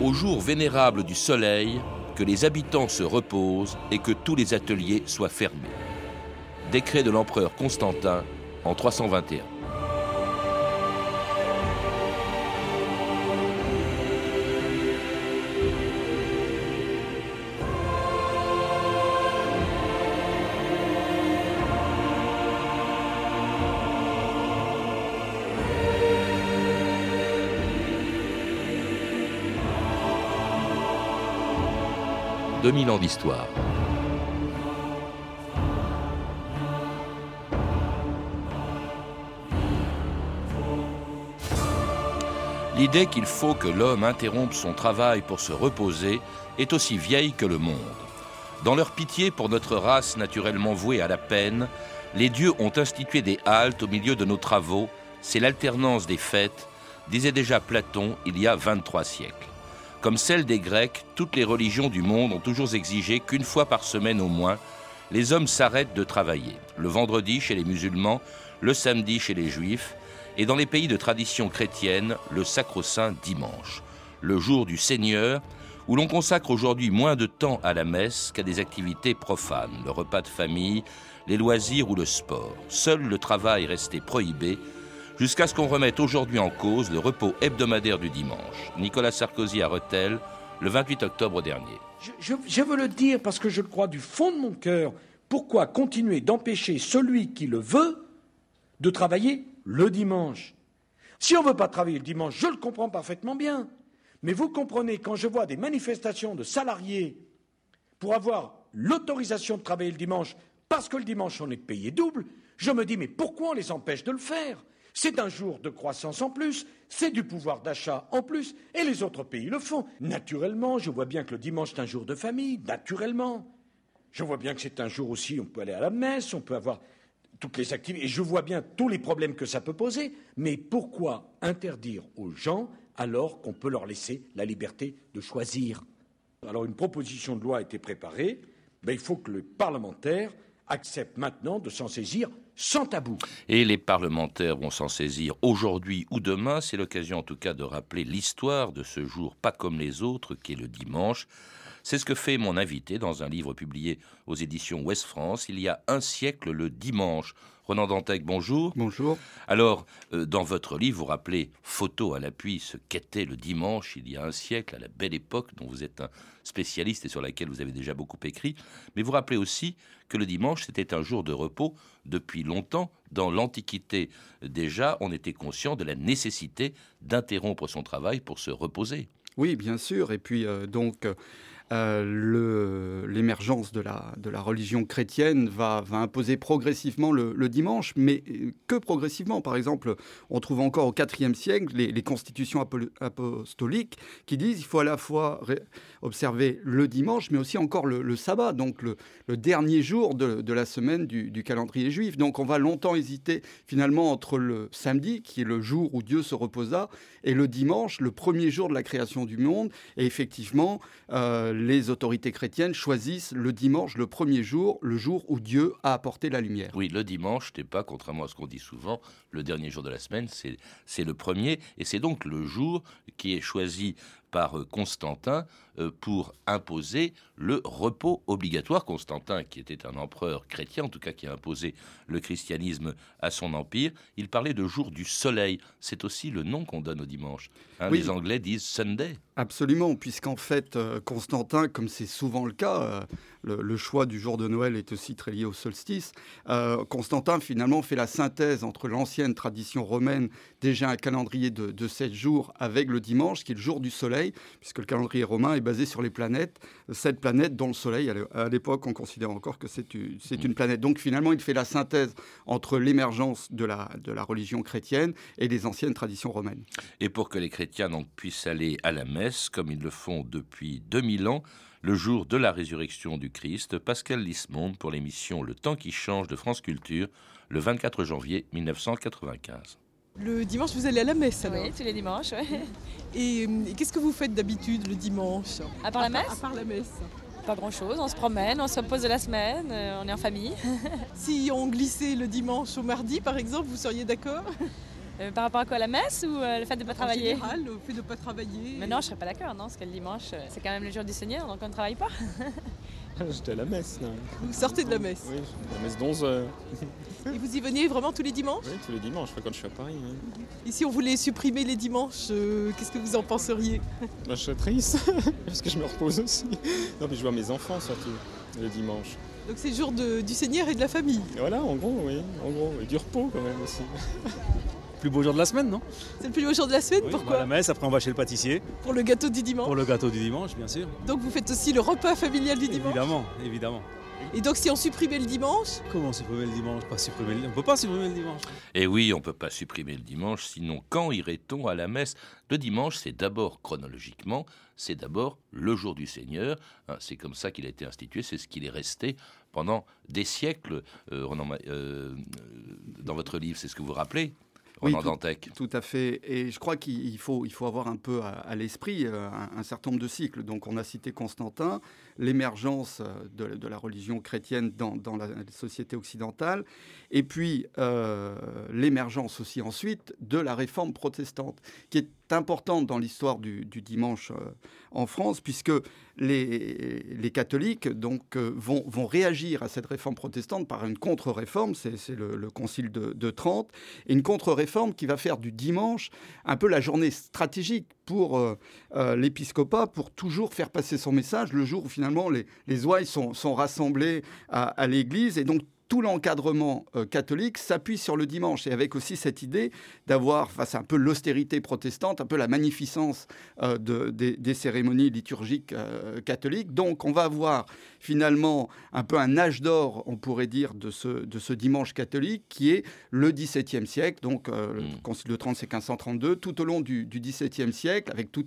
Au jour vénérable du soleil, que les habitants se reposent et que tous les ateliers soient fermés. Décret de l'empereur Constantin en 321. 2000 ans d'histoire. L'idée qu'il faut que l'homme interrompe son travail pour se reposer est aussi vieille que le monde. Dans leur pitié pour notre race naturellement vouée à la peine, les dieux ont institué des haltes au milieu de nos travaux, c'est l'alternance des fêtes, disait déjà Platon il y a 23 siècles. Comme celle des Grecs, toutes les religions du monde ont toujours exigé qu'une fois par semaine au moins, les hommes s'arrêtent de travailler. Le vendredi chez les musulmans, le samedi chez les juifs, et dans les pays de tradition chrétienne, le sacro-saint dimanche, le jour du Seigneur, où l'on consacre aujourd'hui moins de temps à la messe qu'à des activités profanes, le repas de famille, les loisirs ou le sport. Seul le travail restait prohibé, jusqu'à ce qu'on remette aujourd'hui en cause le repos hebdomadaire du dimanche. Nicolas Sarkozy à Rethel, le 28 octobre dernier. Je, veux le dire parce que je le crois du fond de mon cœur. Pourquoi continuer d'empêcher celui qui le veut de travailler le dimanche? Si on ne veut pas travailler le dimanche, je le comprends parfaitement bien. Mais vous comprenez, quand je vois des manifestations de salariés pour avoir l'autorisation de travailler le dimanche, parce que le dimanche on est payé double, je me dis mais pourquoi on les empêche de le faire? C'est un jour de croissance en plus, c'est du pouvoir d'achat en plus, et les autres pays le font. Naturellement, je vois bien que le dimanche est un jour de famille, naturellement. Je vois bien que c'est un jour aussi, on peut aller à la messe, on peut avoir toutes les activités, et je vois bien tous les problèmes que ça peut poser, mais pourquoi interdire aux gens alors qu'on peut leur laisser la liberté de choisir? Alors une proposition de loi a été préparée, mais il faut que le parlementaire accepte maintenant de s'en saisir sans tabou. Et les parlementaires vont s'en saisir aujourd'hui ou demain. C'est l'occasion en tout cas de rappeler l'histoire de ce jour pas comme les autres, qui est le dimanche. C'est ce que fait mon invité dans un livre publié aux éditions Ouest France il y a un siècle le dimanche. Ronan Dantec, bonjour. Bonjour. Alors, euh, dans votre livre, vous rappelez, photo à l'appui, ce qu'était le dimanche il y a un siècle, à la belle époque dont vous êtes un spécialiste et sur laquelle vous avez déjà beaucoup écrit. Mais vous rappelez aussi que le dimanche, c'était un jour de repos depuis longtemps. Dans l'Antiquité, déjà, on était conscient de la nécessité d'interrompre son travail pour se reposer. Oui, bien sûr. Et puis, euh, donc. Euh, l'émergence de la, religion chrétienne va, imposer progressivement le, dimanche, mais euh, que progressivement. Par exemple, on trouve encore au IVe siècle les, constitutions apostoliques qui disent qu'il faut à la fois observer le dimanche, mais aussi encore le, sabbat, donc le, dernier jour de, la semaine du, du, calendrier juif. Donc on va longtemps hésiter finalement entre le samedi, qui est le jour où Dieu se reposa, et le dimanche, le premier jour de la création du monde. Et effectivement, euh, les autorités chrétiennes choisissent le dimanche, le premier jour, le jour où Dieu a apporté la lumière. Oui, le dimanche n'est pas, contrairement à ce qu'on dit souvent, le dernier jour de la semaine, c'est le premier, et c'est donc le jour qui est choisi par euh, Constantin pour imposer le repos obligatoire. Constantin, qui était un empereur chrétien, en tout cas qui a imposé le christianisme à son empire, il parlait de jour du soleil. C'est aussi le nom qu'on donne au dimanche. Hein, les Anglais disent Sunday. Absolument, puisqu'en fait, euh, Constantin, comme c'est souvent le cas, le, choix du jour de Noël est aussi très lié au solstice. Constantin, finalement, fait la synthèse entre l'ancienne tradition romaine, déjà un calendrier de, de 7 jours, avec le dimanche, qui est le jour du soleil puisque le calendrier romain est basé sur les planètes, cette planète dont le Soleil, à l'époque, on considère encore que c'est une planète. Donc finalement, il fait la synthèse entre l'émergence de la, religion chrétienne et des anciennes traditions romaines. Et pour que les chrétiens puissent aller à la messe, comme ils le font depuis 2000 ans, le jour de la résurrection du Christ, Pascal Lismonde pour l'émission Le temps qui change de France Culture, le 24 janvier 1995. Le dimanche, vous allez à la messe alors Oui, tous les dimanches, oui. Et, qu'est-ce que vous faites d'habitude le dimanche? À part la messe À part la messe. Pas grand-chose, on se promène, on se repose de la semaine, euh, on est en famille. si on glissait le dimanche au mardi, par exemple, vous seriez d'accord? Euh, par rapport à quoi La messe ou euh, le fait de ne pas travailler? général, le fait de ne pas travailler. Mais non, je ne serais pas d'accord, non, parce que le dimanche, euh, c'est quand même le jour du Seigneur, donc on ne travaille pas. J'étais à la messe, non Vous sortez de la messe. Oui, la messe d'11 heures. Et vous y venez vraiment tous les dimanches? Oui, tous les dimanches, quand je suis à Paris. oui. Et si on voulait supprimer les dimanches, euh, qu'est-ce que vous en penseriez? Moi, je serais triste, parce que je me repose aussi. Non, mais je vois mes enfants surtout, le dimanche. Donc c'est le jour de- du Seigneur et de la famille. Voilà, en gros, oui, en gros. Et du repos quand même aussi. Plus beau jour de la semaine, non C'est le plus beau jour de la semaine, Oui, on va à pourquoi la messe, après on va chez le pâtissier Pour le gâteau du dimanche. pour le gâteau du dimanche, bien sûr. Donc vous faites aussi le repas familial du dimanche. Évidemment, évidemment. Et donc si on supprimait le dimanche, Comment supprimer le dimanche? Pas supprimer le... On peut pas supprimer le dimanche. Et oui, on ne peut pas supprimer le dimanche, sinon quand irait-on à la messe? Le dimanche, c'est d'abord, chronologiquement, c'est d'abord le jour du Seigneur. Hein, C'est comme ça qu'il a été institué, c'est ce qu'il est resté pendant des siècles. Euh, euh, euh, dans votre livre, c'est ce que vous rappelez Oui, tout- Dantec. Tout à fait. Et je crois qu'il faut, il faut avoir un peu à, à l'esprit euh, un, un certain nombre de cycles. Donc, on a cité Constantin, l'émergence euh, de, la religion chrétienne dans, la société occidentale, et puis euh, l'émergence aussi ensuite de la réforme protestante, qui est importante dans l'histoire du, dimanche euh, en France, puisque les, catholiques donc, vont, vont réagir à cette réforme protestante par une contre-réforme, c'est le, le concile de, de Trente, et une contre-réforme qui va faire du dimanche un peu la journée stratégique pour euh, euh, l'épiscopat, pour toujours faire passer son message le jour où finalement les, les ouailles sont, sont rassemblées à, à l'église. Et donc tout l'encadrement euh, catholique s'appuie sur le dimanche et avec aussi cette idée d'avoir, enfin c'est un peu l'austérité protestante, un peu la magnificence euh, de- des, des cérémonies liturgiques euh, catholiques. Donc on va avoir finalement un peu un âge d'or, on pourrait dire, de ce, de ce dimanche catholique qui est le XVIIe siècle. Donc le Mm. Concile de Trente, c'est 1532. Tout au long du, du XVIIe siècle, avec tout,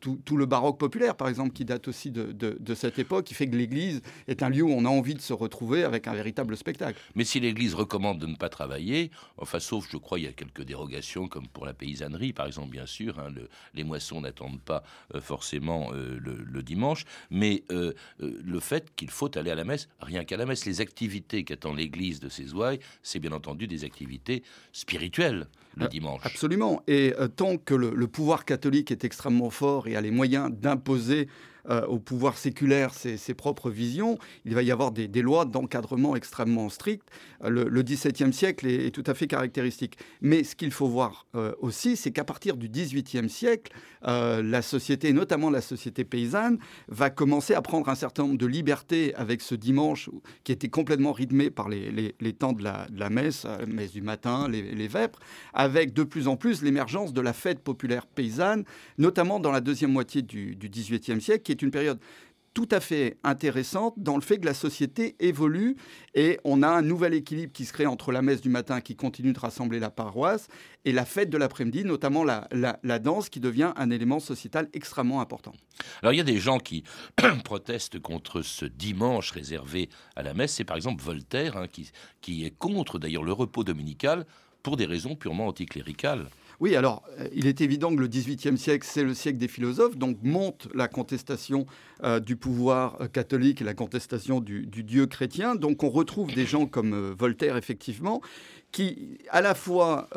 tout, tout le baroque populaire, par exemple, qui date aussi de, de- de cette époque, qui fait que l'Église est un lieu où on a envie de se retrouver avec un véritable spectacle. Mais si l'Église recommande de ne pas travailler, enfin, sauf, je crois, il y a quelques dérogations, comme pour la paysannerie, par exemple, bien sûr, hein, le- les moissons n'attendent pas euh, forcément euh, le, dimanche, mais euh, le fait qu'il faut aller à la messe, rien qu'à la messe, les activités qu'attend l'Église de ses ouailles, c'est bien entendu des activités spirituelles le Euh, dimanche. Absolument. Et euh, tant que le, le pouvoir catholique est extrêmement fort et a les moyens d'imposer euh, au pouvoir séculaire ses, ses propres visions, il va y avoir des, des lois d'encadrement extrêmement strictes. Le, le XVIIe siècle est, est tout à fait caractéristique. Mais ce qu'il faut voir euh, aussi, c'est qu'à partir du XVIIIe siècle, euh, la société, notamment la société paysanne, va commencer à prendre un certain nombre de libertés avec ce dimanche qui était complètement rythmé par les, les- les temps de la, de la messe, messe du matin, les, les vêpres, avec de plus en plus l'émergence de la fête populaire paysanne, notamment dans la deuxième moitié du, XVIIIe siècle, qui est une période tout à fait intéressante dans le fait que la société évolue et on a un nouvel équilibre qui se crée entre la messe du matin qui continue de rassembler la paroisse et la fête de l'après-midi, notamment la, danse qui devient un élément sociétal extrêmement important. Alors il y a des gens qui protestent contre ce dimanche réservé à la messe. C'est par exemple Voltaire hein, qui est contre d'ailleurs le repos dominical pour des raisons purement anticléricales. Oui, alors, euh, il est évident que le XVIIIe siècle, c'est le siècle des philosophes, donc monte la contestation euh, du pouvoir euh, catholique et la contestation du, Dieu chrétien. Donc, on retrouve des gens comme Voltaire, effectivement, qui, à la fois,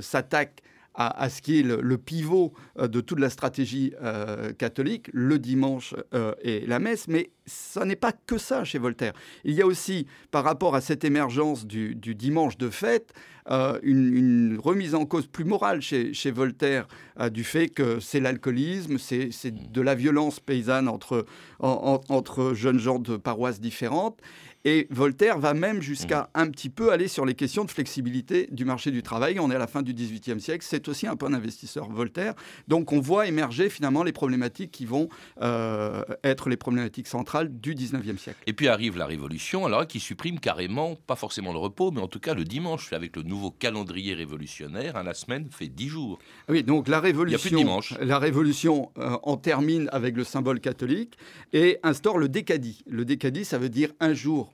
s'attaquent à, ce qui est le, pivot euh, de toute la stratégie euh, catholique, le dimanche euh, et la messe, mais ça n'est pas que ça chez Voltaire. Il y a aussi, par rapport à cette émergence du, dimanche de fête, euh, une, remise en cause plus morale chez, Voltaire euh, du fait que c'est l'alcoolisme, c'est de la violence paysanne entre, en- en- entre jeunes gens de paroisses différentes. Et Voltaire va même jusqu'à un petit peu aller sur les questions de flexibilité du marché du travail. On est à la fin du XVIIIe siècle. C'est aussi un peu un investisseur Voltaire. Donc on voit émerger finalement les problématiques qui vont euh, être les problématiques centrales du XIXe siècle. Et puis arrive la Révolution, alors qui supprime carrément, pas forcément le repos, mais en tout cas le dimanche, avec le nouveau calendrier révolutionnaire, hein, la semaine fait 10 jours. Oui, donc la révolution, plus de dimanche. la révolution euh, en termine avec le symbole catholique et instaure le décadie. Le décadie, ça veut dire un jour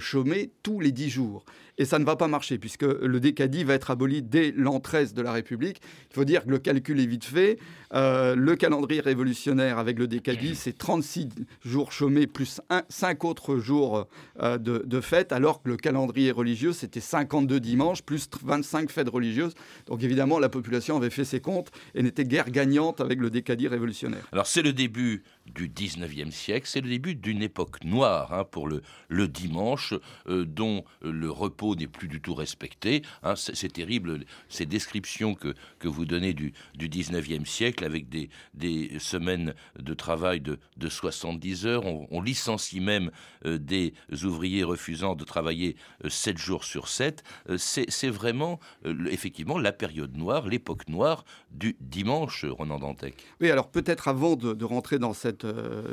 chômer tous les 10 jours. Et ça ne va pas marcher puisque le décadi va être aboli dès l'an 13 de la République. Il faut dire que le calcul est vite fait. Euh, le calendrier révolutionnaire avec le décadi, c'est 36 jours chômés plus 5 autres jours euh, de, de fêtes, alors que le calendrier religieux, c'était 52 dimanches plus 25 fêtes religieuses. Donc évidemment, la population avait fait ses comptes et n'était guère gagnante avec le décadi révolutionnaire. Alors c'est le début du 19e siècle, c'est le début d'une époque noire hein, pour le, le dimanche, euh, dont le repos n'est plus du tout respecté. Hein. c'est terrible, ces descriptions que, que vous donnez du, du 19e siècle, avec des, des semaines de travail de, de 70 heures. On, licencie même euh, des ouvriers refusant de travailler euh, 7 jours sur 7. Euh, c'est vraiment, euh, effectivement, la période noire, l'époque noire du dimanche, Ronan Dantec. Oui, alors peut-être avant de, de, rentrer dans cette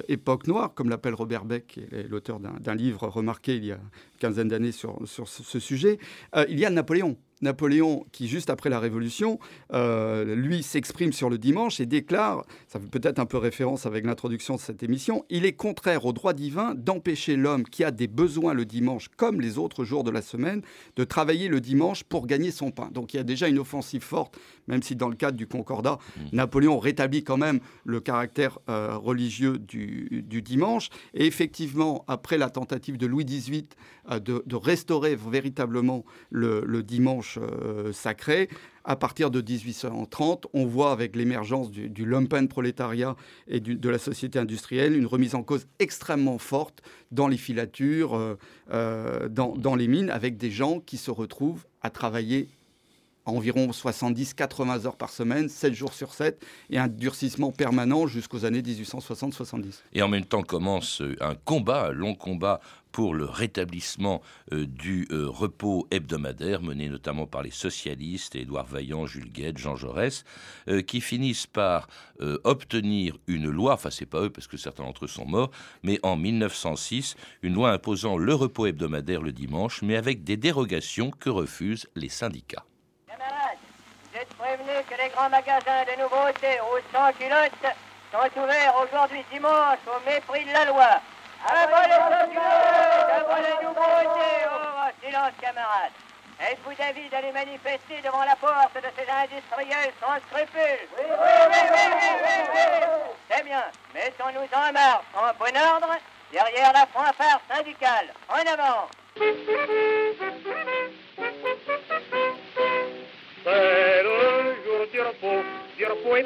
époque noire, comme l'appelle Robert Beck, l'auteur d'un livre remarqué il y a une quinzaine d'années sur, sur ce, ce sujet, euh, il y a Napoléon. Napoléon, qui juste après la Révolution, euh, lui s'exprime sur le dimanche et déclare, ça fait peut-être un peu référence avec l'introduction de cette émission, il est contraire au droit divin d'empêcher l'homme qui a des besoins le dimanche, comme les autres jours de la semaine, de travailler le dimanche pour gagner son pain. Donc il y a déjà une offensive forte, même si dans le cadre du Concordat, mmh. Napoléon rétablit quand même le caractère euh, religieux du, du, dimanche. Et effectivement, après la tentative de Louis XVIII euh, de, de, restaurer véritablement le, le dimanche euh, sacré. À partir de 1830, on voit avec l'émergence du, du lumpen prolétariat et du, de la société industrielle une remise en cause extrêmement forte dans les filatures, euh, dans, dans les mines, avec des gens qui se retrouvent à travailler environ 70-80 heures par semaine, 7 jours sur 7, et un durcissement permanent jusqu'aux années 1860-70. Et en même temps commence un combat, un long combat pour le rétablissement euh, du euh, repos hebdomadaire mené notamment par les socialistes, Édouard Vaillant, Jules Guette, Jean Jaurès, euh, qui finissent par euh, obtenir une loi, enfin c'est pas eux parce que certains d'entre eux sont morts, mais en 1906, une loi imposant le repos hebdomadaire le dimanche, mais avec des dérogations que refusent les syndicats. Les grands magasins de nouveautés aux 100 culottes sont ouverts aujourd'hui dimanche au mépris de la loi. Avant les chocolats, avant les nouveautés. Oh, silence, camarades. Êtes-vous d'avis d'aller manifester devant la porte de ces industriels sans scrupules oui, oui, oui, oui, oui, oui, oui. C'est bien. Mettons-nous en marche en bon ordre derrière la fanfare syndicale. En avant.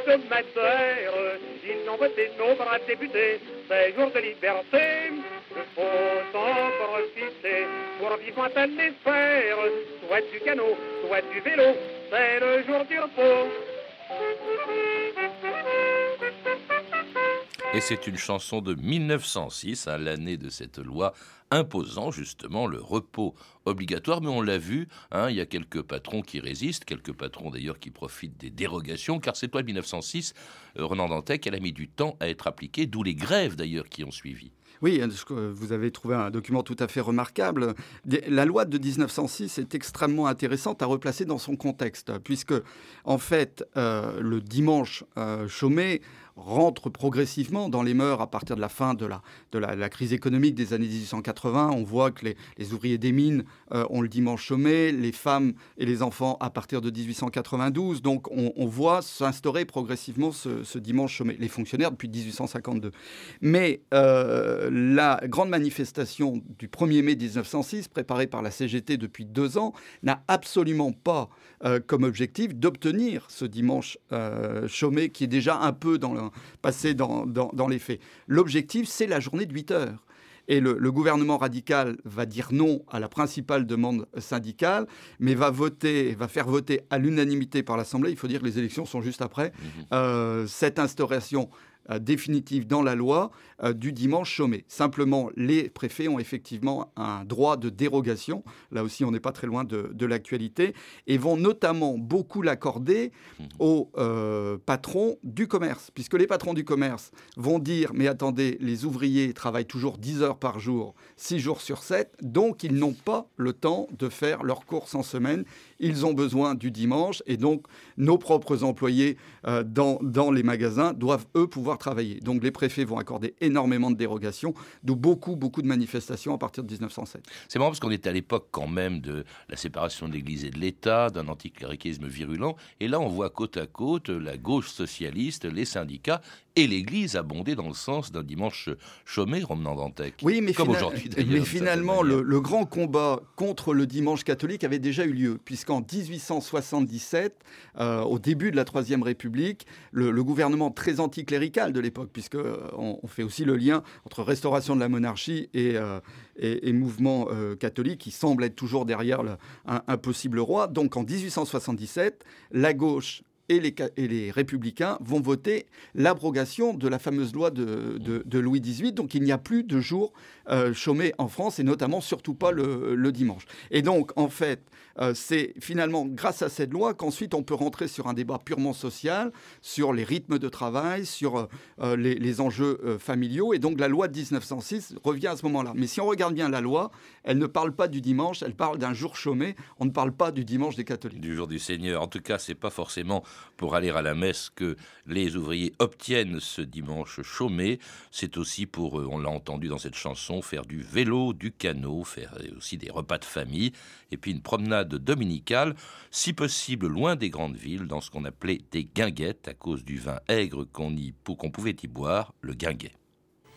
Hebdomadaire. Ils ont voté nos braves députés, c'est jour de liberté. Il faut en profiter pour vivre un espère, soit du canot, soit du vélo, c'est le jour du repos. Et c'est une chanson de 1906, à l'année de cette loi imposant justement le repos obligatoire, mais on l'a vu, hein, il y a quelques patrons qui résistent, quelques patrons d'ailleurs qui profitent des dérogations, car cette loi de 1906, euh, Renan Dantec, elle a mis du temps à être appliquée, d'où les grèves d'ailleurs qui ont suivi. Oui, vous avez trouvé un document tout à fait remarquable. La loi de 1906 est extrêmement intéressante à replacer dans son contexte, puisque, en fait, euh, le dimanche euh, chômé rentre progressivement dans les mœurs à partir de la fin de la, de la, crise économique des années 1880. On voit que les, ouvriers des mines euh, ont le dimanche chômé, les femmes et les enfants à partir de 1892. Donc on, voit s'instaurer progressivement ce, ce, dimanche chômé. Les fonctionnaires depuis 1852. Mais euh, la grande manifestation du 1er mai 1906, préparée par la CGT depuis deux ans, n'a absolument pas euh, comme objectif d'obtenir ce dimanche chômé qui est déjà un peu dans le, passé dans, dans, dans les faits. L'objectif, c'est la journée de 8 heures. Et le, le, gouvernement radical va dire non à la principale demande syndicale, mais va voter, va faire voter à l'unanimité par l'Assemblée. Il faut dire que les élections sont juste après mmh. euh, cette instauration euh, définitive dans la loi euh, du dimanche chômé. Simplement, les préfets ont effectivement un droit de dérogation. Là aussi, on n'est pas très loin de, de l'actualité et vont notamment beaucoup l'accorder mmh. aux euh, patrons du commerce, puisque les patrons du commerce vont dire mais attendez, les ouvriers travaillent toujours 10 heures par jour, 6 jours sur 7, donc ils n'ont pas le temps de faire leurs courses en semaine. Ils ont besoin du dimanche et donc nos propres employés euh, dans, dans les magasins doivent eux pouvoir travailler. Donc les préfets vont accorder énormément de dérogations, d'où beaucoup, beaucoup de manifestations à partir de 1907. C'est marrant parce qu'on est à l'époque quand même de la séparation de l'Église et de l'État, d'un anticléricalisme virulent, et là on voit côte à côte la gauche socialiste, les syndicats et l'Église abonder dans le sens d'un dimanche chômé, Romain Dantec. Oui, mais, comme aujourd'hui. mais finalement, le, grand combat contre le dimanche catholique avait déjà eu lieu, puisqu'en 1877, euh, au début de la Troisième République, le, le gouvernement très anticlérical de l'époque, puisque euh, on, on fait aussi le lien entre restauration de la monarchie et, euh, et, et mouvement euh, catholique, qui semble être toujours derrière le- un, un possible roi. Donc en 1877, la gauche et les, républicains vont voter l'abrogation de la fameuse loi de, Louis XVIII. Donc il n'y a plus de jours euh, en France et notamment surtout pas le, dimanche. Et donc en fait, euh, c'est finalement grâce à cette loi qu'ensuite on peut rentrer sur un débat purement social, sur les rythmes de travail, sur euh, euh, les, les enjeux familiaux. Et donc la loi de 1906 revient à ce moment-là. Mais si on regarde bien la loi, elle ne parle pas du dimanche, elle parle d'un jour chômé. On ne parle pas du dimanche des catholiques. du jour du Seigneur. En tout cas, c'est pas forcément pour aller à la messe que les ouvriers obtiennent ce dimanche chômé. C'est aussi pour, on l'a entendu dans cette chanson, faire du vélo, du canot, faire aussi des repas de famille, et puis une promenade dominicale, si possible loin des grandes villes, dans ce qu'on appelait des guinguettes, à cause du vin aigre qu'on qu'on pouvait y boire, le guinguet.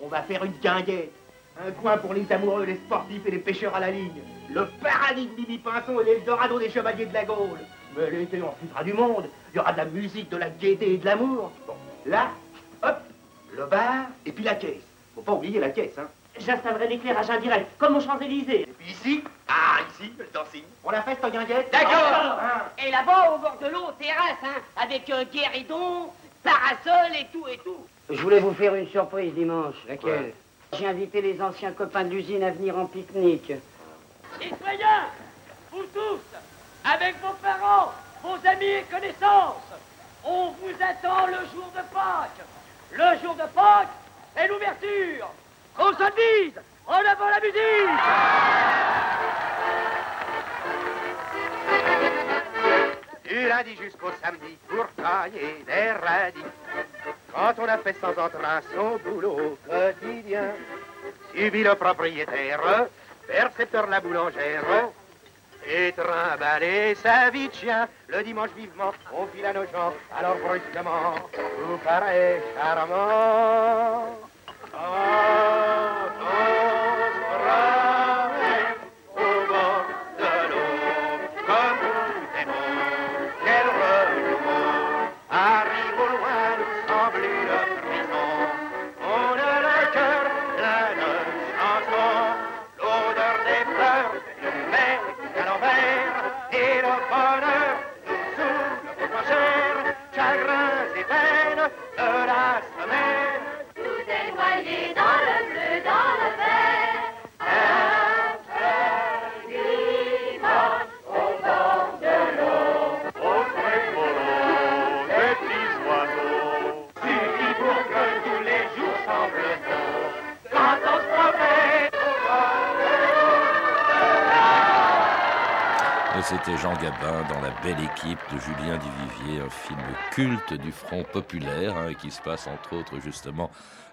On va faire une guinguette. Un coin pour les amoureux, les sportifs et les pêcheurs à la ligne. Le paradis de Bibi Pinson et l'Eldorado des chevaliers de la Gaule. Mais l'été, on foutra du monde. Il y aura de la musique, de la gaieté et de l'amour. Bon, là, hop, le bar et puis la caisse. Faut pas oublier la caisse, hein. J'installerai l'éclairage indirect, comme aux Champs-Élysées. Et puis ici, ah, ici, le dancing. On la feste en guinguette D'accord. Hein. Et là-bas, au bord de l'eau, terrasse, hein, avec euh, guéridon, parasol et tout et tout. Je voulais vous faire une surprise dimanche. Laquelle J'ai invité les anciens copains de l'usine à venir en pique-nique. Citoyens, vous tous, avec vos parents, vos amis et connaissances, on vous attend le jour de Pâques. Le jour de Pâques est l'ouverture. Qu'on se dise, en avant la musique Du lundi jusqu'au samedi pour tailler des radis. Quand on a fait sans entrain son boulot quotidien, subit le propriétaire, percepteur la boulangère, et trimballer sa vie de chien. Le dimanche vivement, on file à nos gens, alors brusquement, vous paraît charmant. C'était Jean Gabin dans La Belle Équipe de Julien Duvivier, un film culte du Front populaire hein, qui se passe entre autres justement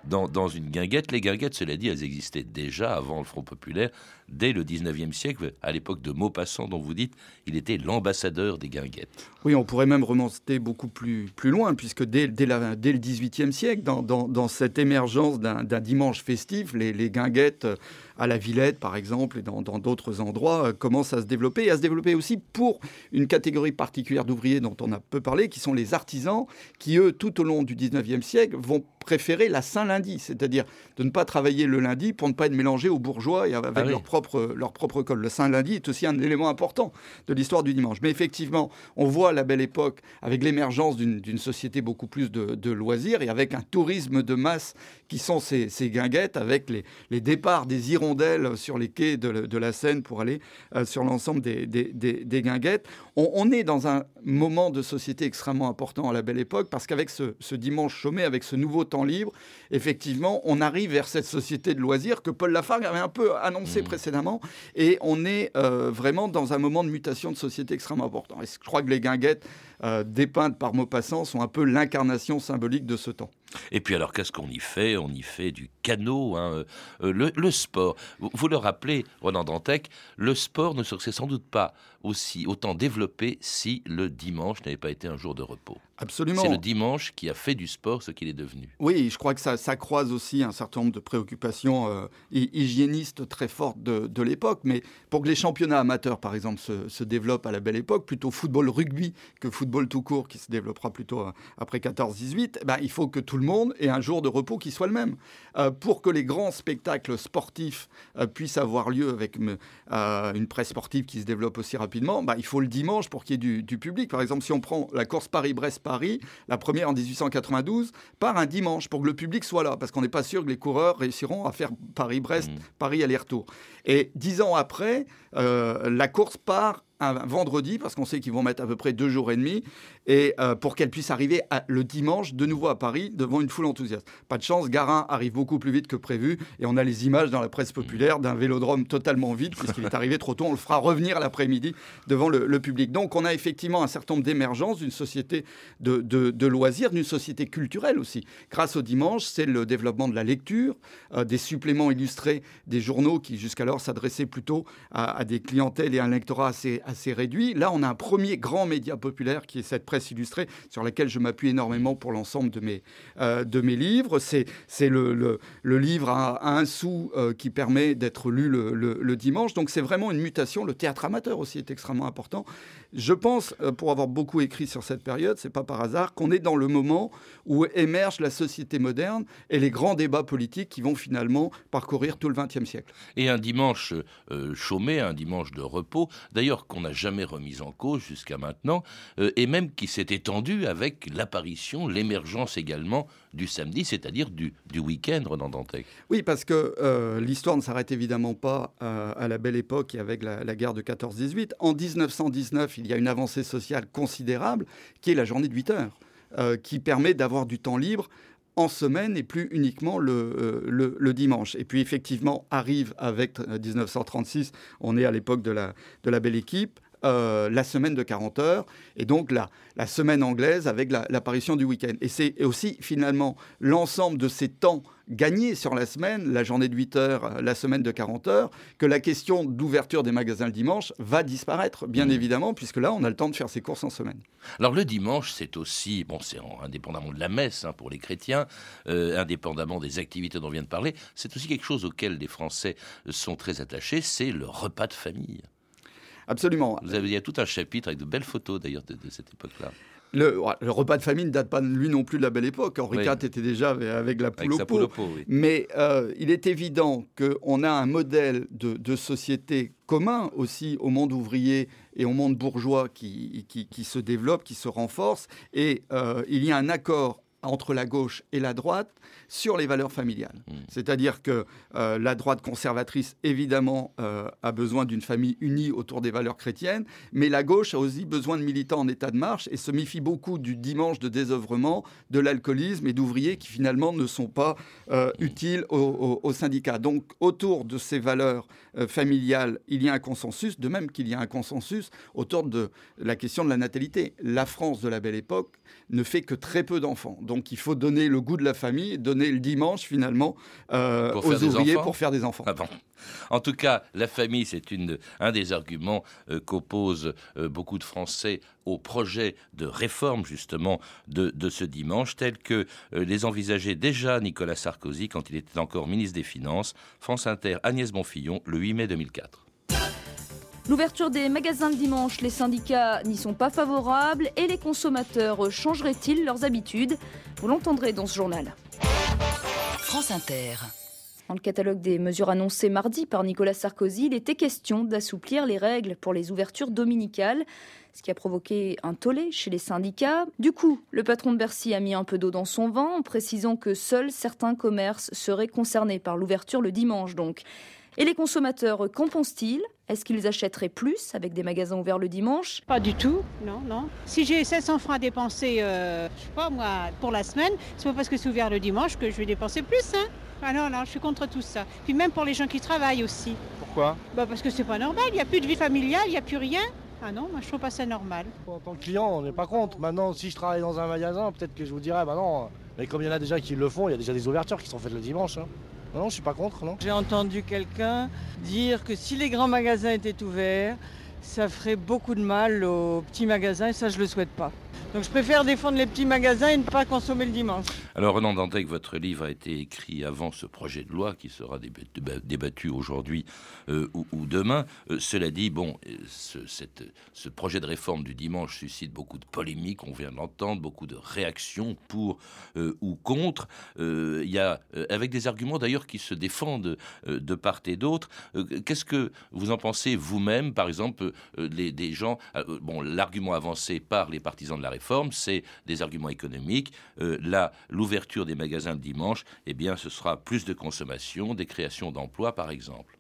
dans, une guinguette. Les guinguettes, cela dit, elles existaient déjà avant le Front populaire, dès le 19e siècle, à l'époque de Maupassant dont vous dites, il était l'ambassadeur des guinguettes. Oui, on pourrait même remonter beaucoup plus, loin, puisque dès, le XVIIIe siècle, dans, cette émergence d'un dimanche festif, les, guinguettes euh, à la Villette, par exemple, et dans dans d'autres endroits, euh, commencent à se développer, et à se développer aussi pour une catégorie particulière d'ouvriers dont on a peu parlé, qui sont les artisans, qui, eux, tout au long du XIXe siècle, vont préférer la Saint-Lundi, c'est-à-dire de ne pas travailler le lundi pour ne pas être mélangé aux bourgeois et avec Ah oui. leur, propre, leur propre col. Le Saint-Lundi est aussi un élément important de l'histoire du dimanche. Mais effectivement, on voit la belle époque avec l'émergence d'une société beaucoup plus de, de loisirs et avec un tourisme de masse qui sont ces, ces guinguettes, avec les, les départs des hirondelles sur les quais de, la- de la Seine pour aller euh, sur l'ensemble des, des- des- des guinguettes. On, on est dans un moment de société extrêmement important à la belle époque parce qu'avec ce, ce dimanche chômé, avec ce nouveau temps libre, effectivement, on arrive vers cette société de loisirs que Paul Lafargue avait un peu annoncé précédemment. Et on est euh, vraiment dans un moment de mutation de société extrêmement important. Et je crois que les guinguettes euh, dépeintes par Maupassant sont un peu l'incarnation symbolique de ce temps. Et puis alors, qu'est-ce qu'on y fait? On y fait du canot, hein, euh, le, le, sport. Vous, vous, le rappelez, Ronan Dantec, le sport ne serait sans doute pas aussi autant développé si le dimanche n'avait pas été un jour de repos. Absolument. C'est le dimanche qui a fait du sport ce qu'il est devenu. Oui, je crois que ça, ça, croise aussi un certain nombre de préoccupations euh, hygiénistes très fortes de, de l'époque. Mais pour que les championnats amateurs, par exemple, se, se, développent à la belle époque, plutôt football rugby que football tout court, qui se développera plutôt euh, après 14-18, eh ben, il faut que tout le monde ait un jour de repos qui soit le même. Euh, pour que les grands spectacles sportifs euh, puissent avoir lieu avec euh, une presse sportive qui se développe aussi rapidement, bah, il faut le dimanche pour qu'il y ait du, du, public. Par exemple, si on prend la course Paris-Brest-Paris, la première en 1892, par un dimanche pour que le public soit là, parce qu'on n'est pas sûr que les coureurs réussiront à faire Paris-Brest, mmh. Paris aller-retour. Et dix ans après, la course part un vendredi, parce qu'on sait qu'ils vont mettre à peu près deux jours et demi, et euh, pour qu'elle puisse arriver le dimanche de nouveau à Paris devant une foule enthousiaste. Pas de chance, Garin arrive beaucoup plus vite que prévu, et on a les images dans la presse populaire d'un vélodrome totalement vide, puisqu'il est arrivé trop tôt. On le fera revenir l'après-midi devant le, public. Donc on a effectivement un certain nombre d'émergences d'une société de, loisirs, d'une société culturelle aussi. Grâce au dimanche, c'est le développement de la lecture, euh, des suppléments illustrés, des journaux qui jusqu'alors s'adressaient plutôt à, à, des clientèles et à un lectorat assez assez réduit. Là, on a un premier grand média populaire qui est cette presse illustrée sur laquelle je m'appuie énormément pour l'ensemble de mes, euh, livres. C'est le, livre à, un sou euh, qui permet d'être lu le, le, dimanche. Donc c'est vraiment une mutation. Le théâtre amateur aussi est extrêmement important. Je pense, euh, pour avoir beaucoup écrit sur cette période, c'est pas par hasard qu'on est dans le moment où émerge la société moderne et les grands débats politiques qui vont finalement parcourir tout le XXe siècle. Et un dimanche euh, chômé, un dimanche de repos, d'ailleurs qu'on n'a jamais remis en cause jusqu'à maintenant, euh, et même qui s'est étendu avec l'apparition, l'émergence également du samedi, c'est-à-dire du, du week-end, Renan Dantec. Oui, parce que euh, l'histoire ne s'arrête évidemment pas euh, à la belle époque et avec la, guerre de 14-18. En 1919, il y a une avancée sociale considérable qui est la journée de 8 heures, euh, qui permet d'avoir du temps libre en semaine et plus uniquement le, le, le, dimanche. Et puis effectivement, arrive avec 1936, on est à l'époque de la, de la belle équipe, euh, la semaine de 40 heures et donc la, la semaine anglaise avec l'apparition la, du week-end. Et c'est aussi finalement l'ensemble de ces temps gagnés sur la semaine, la journée de 8 heures, la semaine de 40 heures, que la question d'ouverture des magasins le dimanche va disparaître, bien mmh. évidemment, puisque là, on a le temps de faire ses courses en semaine. Alors le dimanche, c'est aussi, bon, c'est indépendamment de la messe hein, pour les chrétiens, euh, indépendamment des activités dont on vient de parler, c'est aussi quelque chose auquel les Français sont très attachés, c'est le repas de famille. Absolument. Vous avez, il y a tout un chapitre avec de belles photos d'ailleurs de, de, cette époque-là. Le, le, repas de famille ne date pas lui non plus de la belle époque. Henri IV oui. était déjà avec la poule avec au pot. pot oui. Mais euh, il est évident qu'on a un modèle de, de, société commun aussi au monde ouvrier et au monde bourgeois qui, qui, qui se développe, qui se renforce. Et euh, il y a un accord entre la gauche et la droite sur les valeurs familiales. Mmh. C'est-à-dire que euh, la droite conservatrice, évidemment, euh, a besoin d'une famille unie autour des valeurs chrétiennes, mais la gauche a aussi besoin de militants en état de marche et se méfie beaucoup du dimanche de désœuvrement, de l'alcoolisme et d'ouvriers qui finalement ne sont pas euh, mmh. utiles aux au, au syndicats. Donc autour de ces valeurs familiales, il y a un consensus, de même qu'il y a un consensus autour de la question de la natalité. La France de la belle époque ne fait que très peu d'enfants. Donc il faut donner le goût de la famille, donner le dimanche finalement euh, aux ouvriers pour faire des enfants. Ah bon. En tout cas, la famille, c'est un des arguments euh, qu'opposent euh, beaucoup de Français au projet de réforme justement de, de ce dimanche, tel que les envisageait déjà Nicolas Sarkozy quand il était encore ministre des Finances. France Inter, Agnès Bonfillon, le 8 mai 2004. L'ouverture des magasins le dimanche, les syndicats n'y sont pas favorables et les consommateurs changeraient-ils leurs habitudes? Vous l'entendrez dans ce journal. France Inter. Dans le catalogue des mesures annoncées mardi par Nicolas Sarkozy, il était question d'assouplir les règles pour les ouvertures dominicales, ce qui a provoqué un tollé chez les syndicats. Du coup, le patron de Bercy a mis un peu d'eau dans son vin en précisant que seuls certains commerces seraient concernés par l'ouverture le dimanche donc. Et les consommateurs, qu'en pensent-ils? Est-ce qu'ils achèteraient plus avec des magasins ouverts le dimanche? Pas du tout, non, non. Si j'ai 700 francs à dépenser, euh, je sais pas moi, pour la semaine, c'est pas parce que c'est ouvert le dimanche que je vais dépenser plus, hein ah non, non, je suis contre tout ça. Puis même pour les gens qui travaillent aussi. Pourquoi? Bah Parce que c'est pas normal, il n'y a plus de vie familiale, il n'y a plus rien. Ah non, moi je trouve pas ça normal. En tant que client, on n'est pas contre. Maintenant, si je travaille dans un magasin, peut-être que je vous dirais, bah non, mais comme il y en a déjà qui le font, il y a déjà des ouvertures qui sont faites le dimanche. hein. Non, non, je suis pas contre, non. J'ai entendu quelqu'un dire que si les grands magasins étaient ouverts, ça ferait beaucoup de mal aux petits magasins et ça je le souhaite pas. Donc je préfère défendre les petits magasins et ne pas consommer le dimanche. Alors Renan Dantec, votre livre a été écrit avant ce projet de loi qui sera déba- déba- débattu aujourd'hui euh, ou, demain. Euh, cela dit, bon, euh, ce, projet de réforme du dimanche suscite beaucoup de polémiques, on vient de l'entendre, beaucoup de réactions pour ou contre. Il y a, avec des arguments d'ailleurs qui se défendent de part et d'autre. Qu'est-ce que vous en pensez vous-même, par exemple, des gens Bon, l'argument avancé par les partisans de la réforme, c'est des arguments économiques. Euh, là, l'ouverture des magasins le dimanche, eh bien, ce sera plus de consommation, des créations d'emplois, par exemple.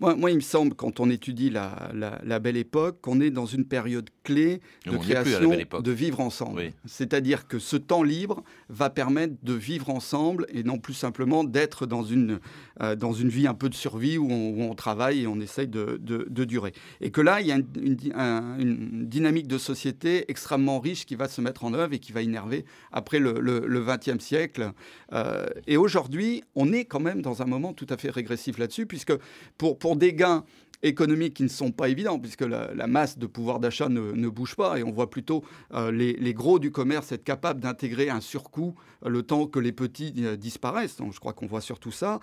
Moi, moi, il me semble, quand on étudie la, la- la belle époque, qu'on est dans une période clé de On création de vivre ensemble. C'est-à-dire que ce temps libre va permettre de vivre ensemble et non plus simplement d'être dans une, euh, dans une vie un peu de survie où on, où on travaille et on essaye de, de- de durer. Et que là, il y a une, une di- un- une dynamique de société extrêmement riche qui va se mettre en œuvre et qui va énerver après le, 20e siècle. Euh, et aujourd'hui, on est quand même dans un moment tout à fait régressif là-dessus, puisque pour, pour des gains économiques qui ne sont pas évidents, puisque la, la masse de pouvoir d'achat ne, ne bouge pas, et on voit plutôt euh, les, les gros du commerce être capables d'intégrer un surcoût euh, le temps que les petits euh, disparaissent. Donc je crois qu'on voit surtout ça.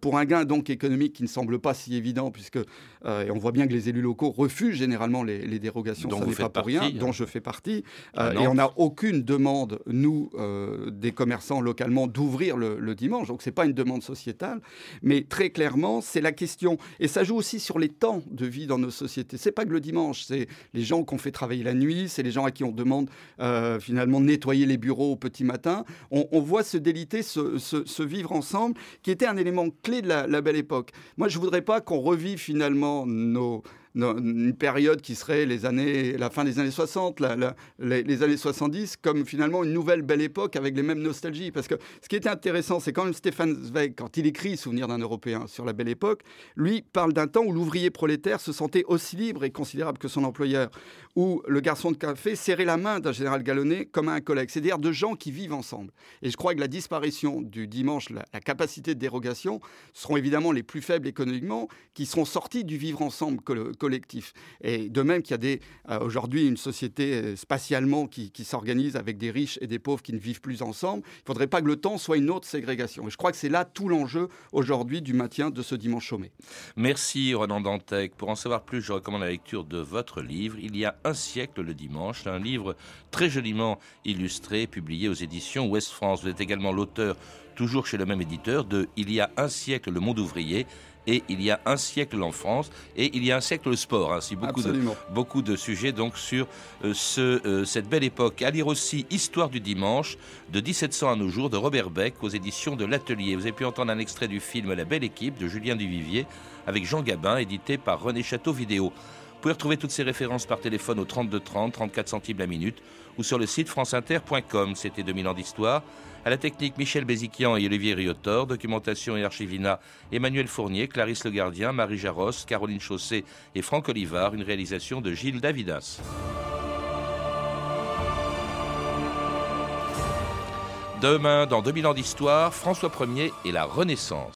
Pour un gain donc économique qui ne semble pas si évident, puisque et on voit bien que les élus locaux refusent généralement les, les dérogations, Dont ça n'est pas pour rien, partie, hein. dont je fais partie. Euh, et on n'a aucune demande, nous, des commerçants localement, d'ouvrir le, le dimanche. Donc, ce n'est pas une demande sociétale. Mais très clairement, c'est la question. Et ça joue aussi sur les temps de vie dans nos sociétés. C'est pas que le dimanche, c'est les gens qu'on fait travailler la nuit, c'est les gens à qui on demande euh, finalement de nettoyer les bureaux au petit matin. On, voit se déliter, se, vivre ensemble, qui était un élément clé de la, la belle époque. Moi, je voudrais pas qu'on revive finalement nos no- une période qui serait les années, la fin des années 60, la- la- les, années 70, comme finalement une nouvelle belle époque avec les mêmes nostalgies. Parce que ce qui était intéressant, c'est quand même Stéphane Zweig, quand il écrit Souvenir d'un Européen sur la belle époque, lui parle d'un temps où l'ouvrier prolétaire se sentait aussi libre et considérable que son employeur, où le garçon de café serrait la main d'un général galonné comme à un collègue, c'est-à-dire de gens qui vivent ensemble. Et je crois que la disparition du dimanche, la, capacité de dérogation, seront évidemment les plus faibles économiquement, qui seront sortis du vivre ensemble col- Et de même qu'il y a euh, aujourd'hui une société euh, spatialement qui, s'organise avec des riches et des pauvres qui ne vivent plus ensemble, il ne faudrait pas que le temps soit une autre ségrégation. Et je crois que c'est là tout l'enjeu aujourd'hui du maintien de ce dimanche chômé. Merci Renan Dantec. Pour en savoir plus, je recommande la lecture de votre livre, Il y a un siècle le dimanche, un livre très joliment illustré, publié aux éditions Ouest France. Vous êtes également l'auteur, toujours chez le même éditeur, de Il y a un siècle le monde ouvrier et il y a un siècle l'enfance et il y a un siècle le sport. Ainsi beaucoup de, beaucoup de sujets donc sur euh, ce, euh, cette belle époque. À lire aussi Histoire du dimanche de 1700 à nos jours de Robert Beck aux éditions de l'Atelier. Vous avez pu entendre un extrait du film La belle équipe de Julien Duvivier avec Jean Gabin, édité par René Château Vidéo. Vous pouvez retrouver toutes ces références par téléphone au 32 30, 34 centimes la minute ou sur le site franceinter.com. C'était 2000 ans d'histoire. À la technique, Michel Béziquian et Olivier Riotor. Documentation et archivina, Emmanuel Fournier, Clarisse Le Gardien, Marie Jaros, Caroline Chausset et Franck Olivard. Une réalisation de Gilles Davidas. Demain, dans 2000 ans d'histoire, François Ier et la Renaissance.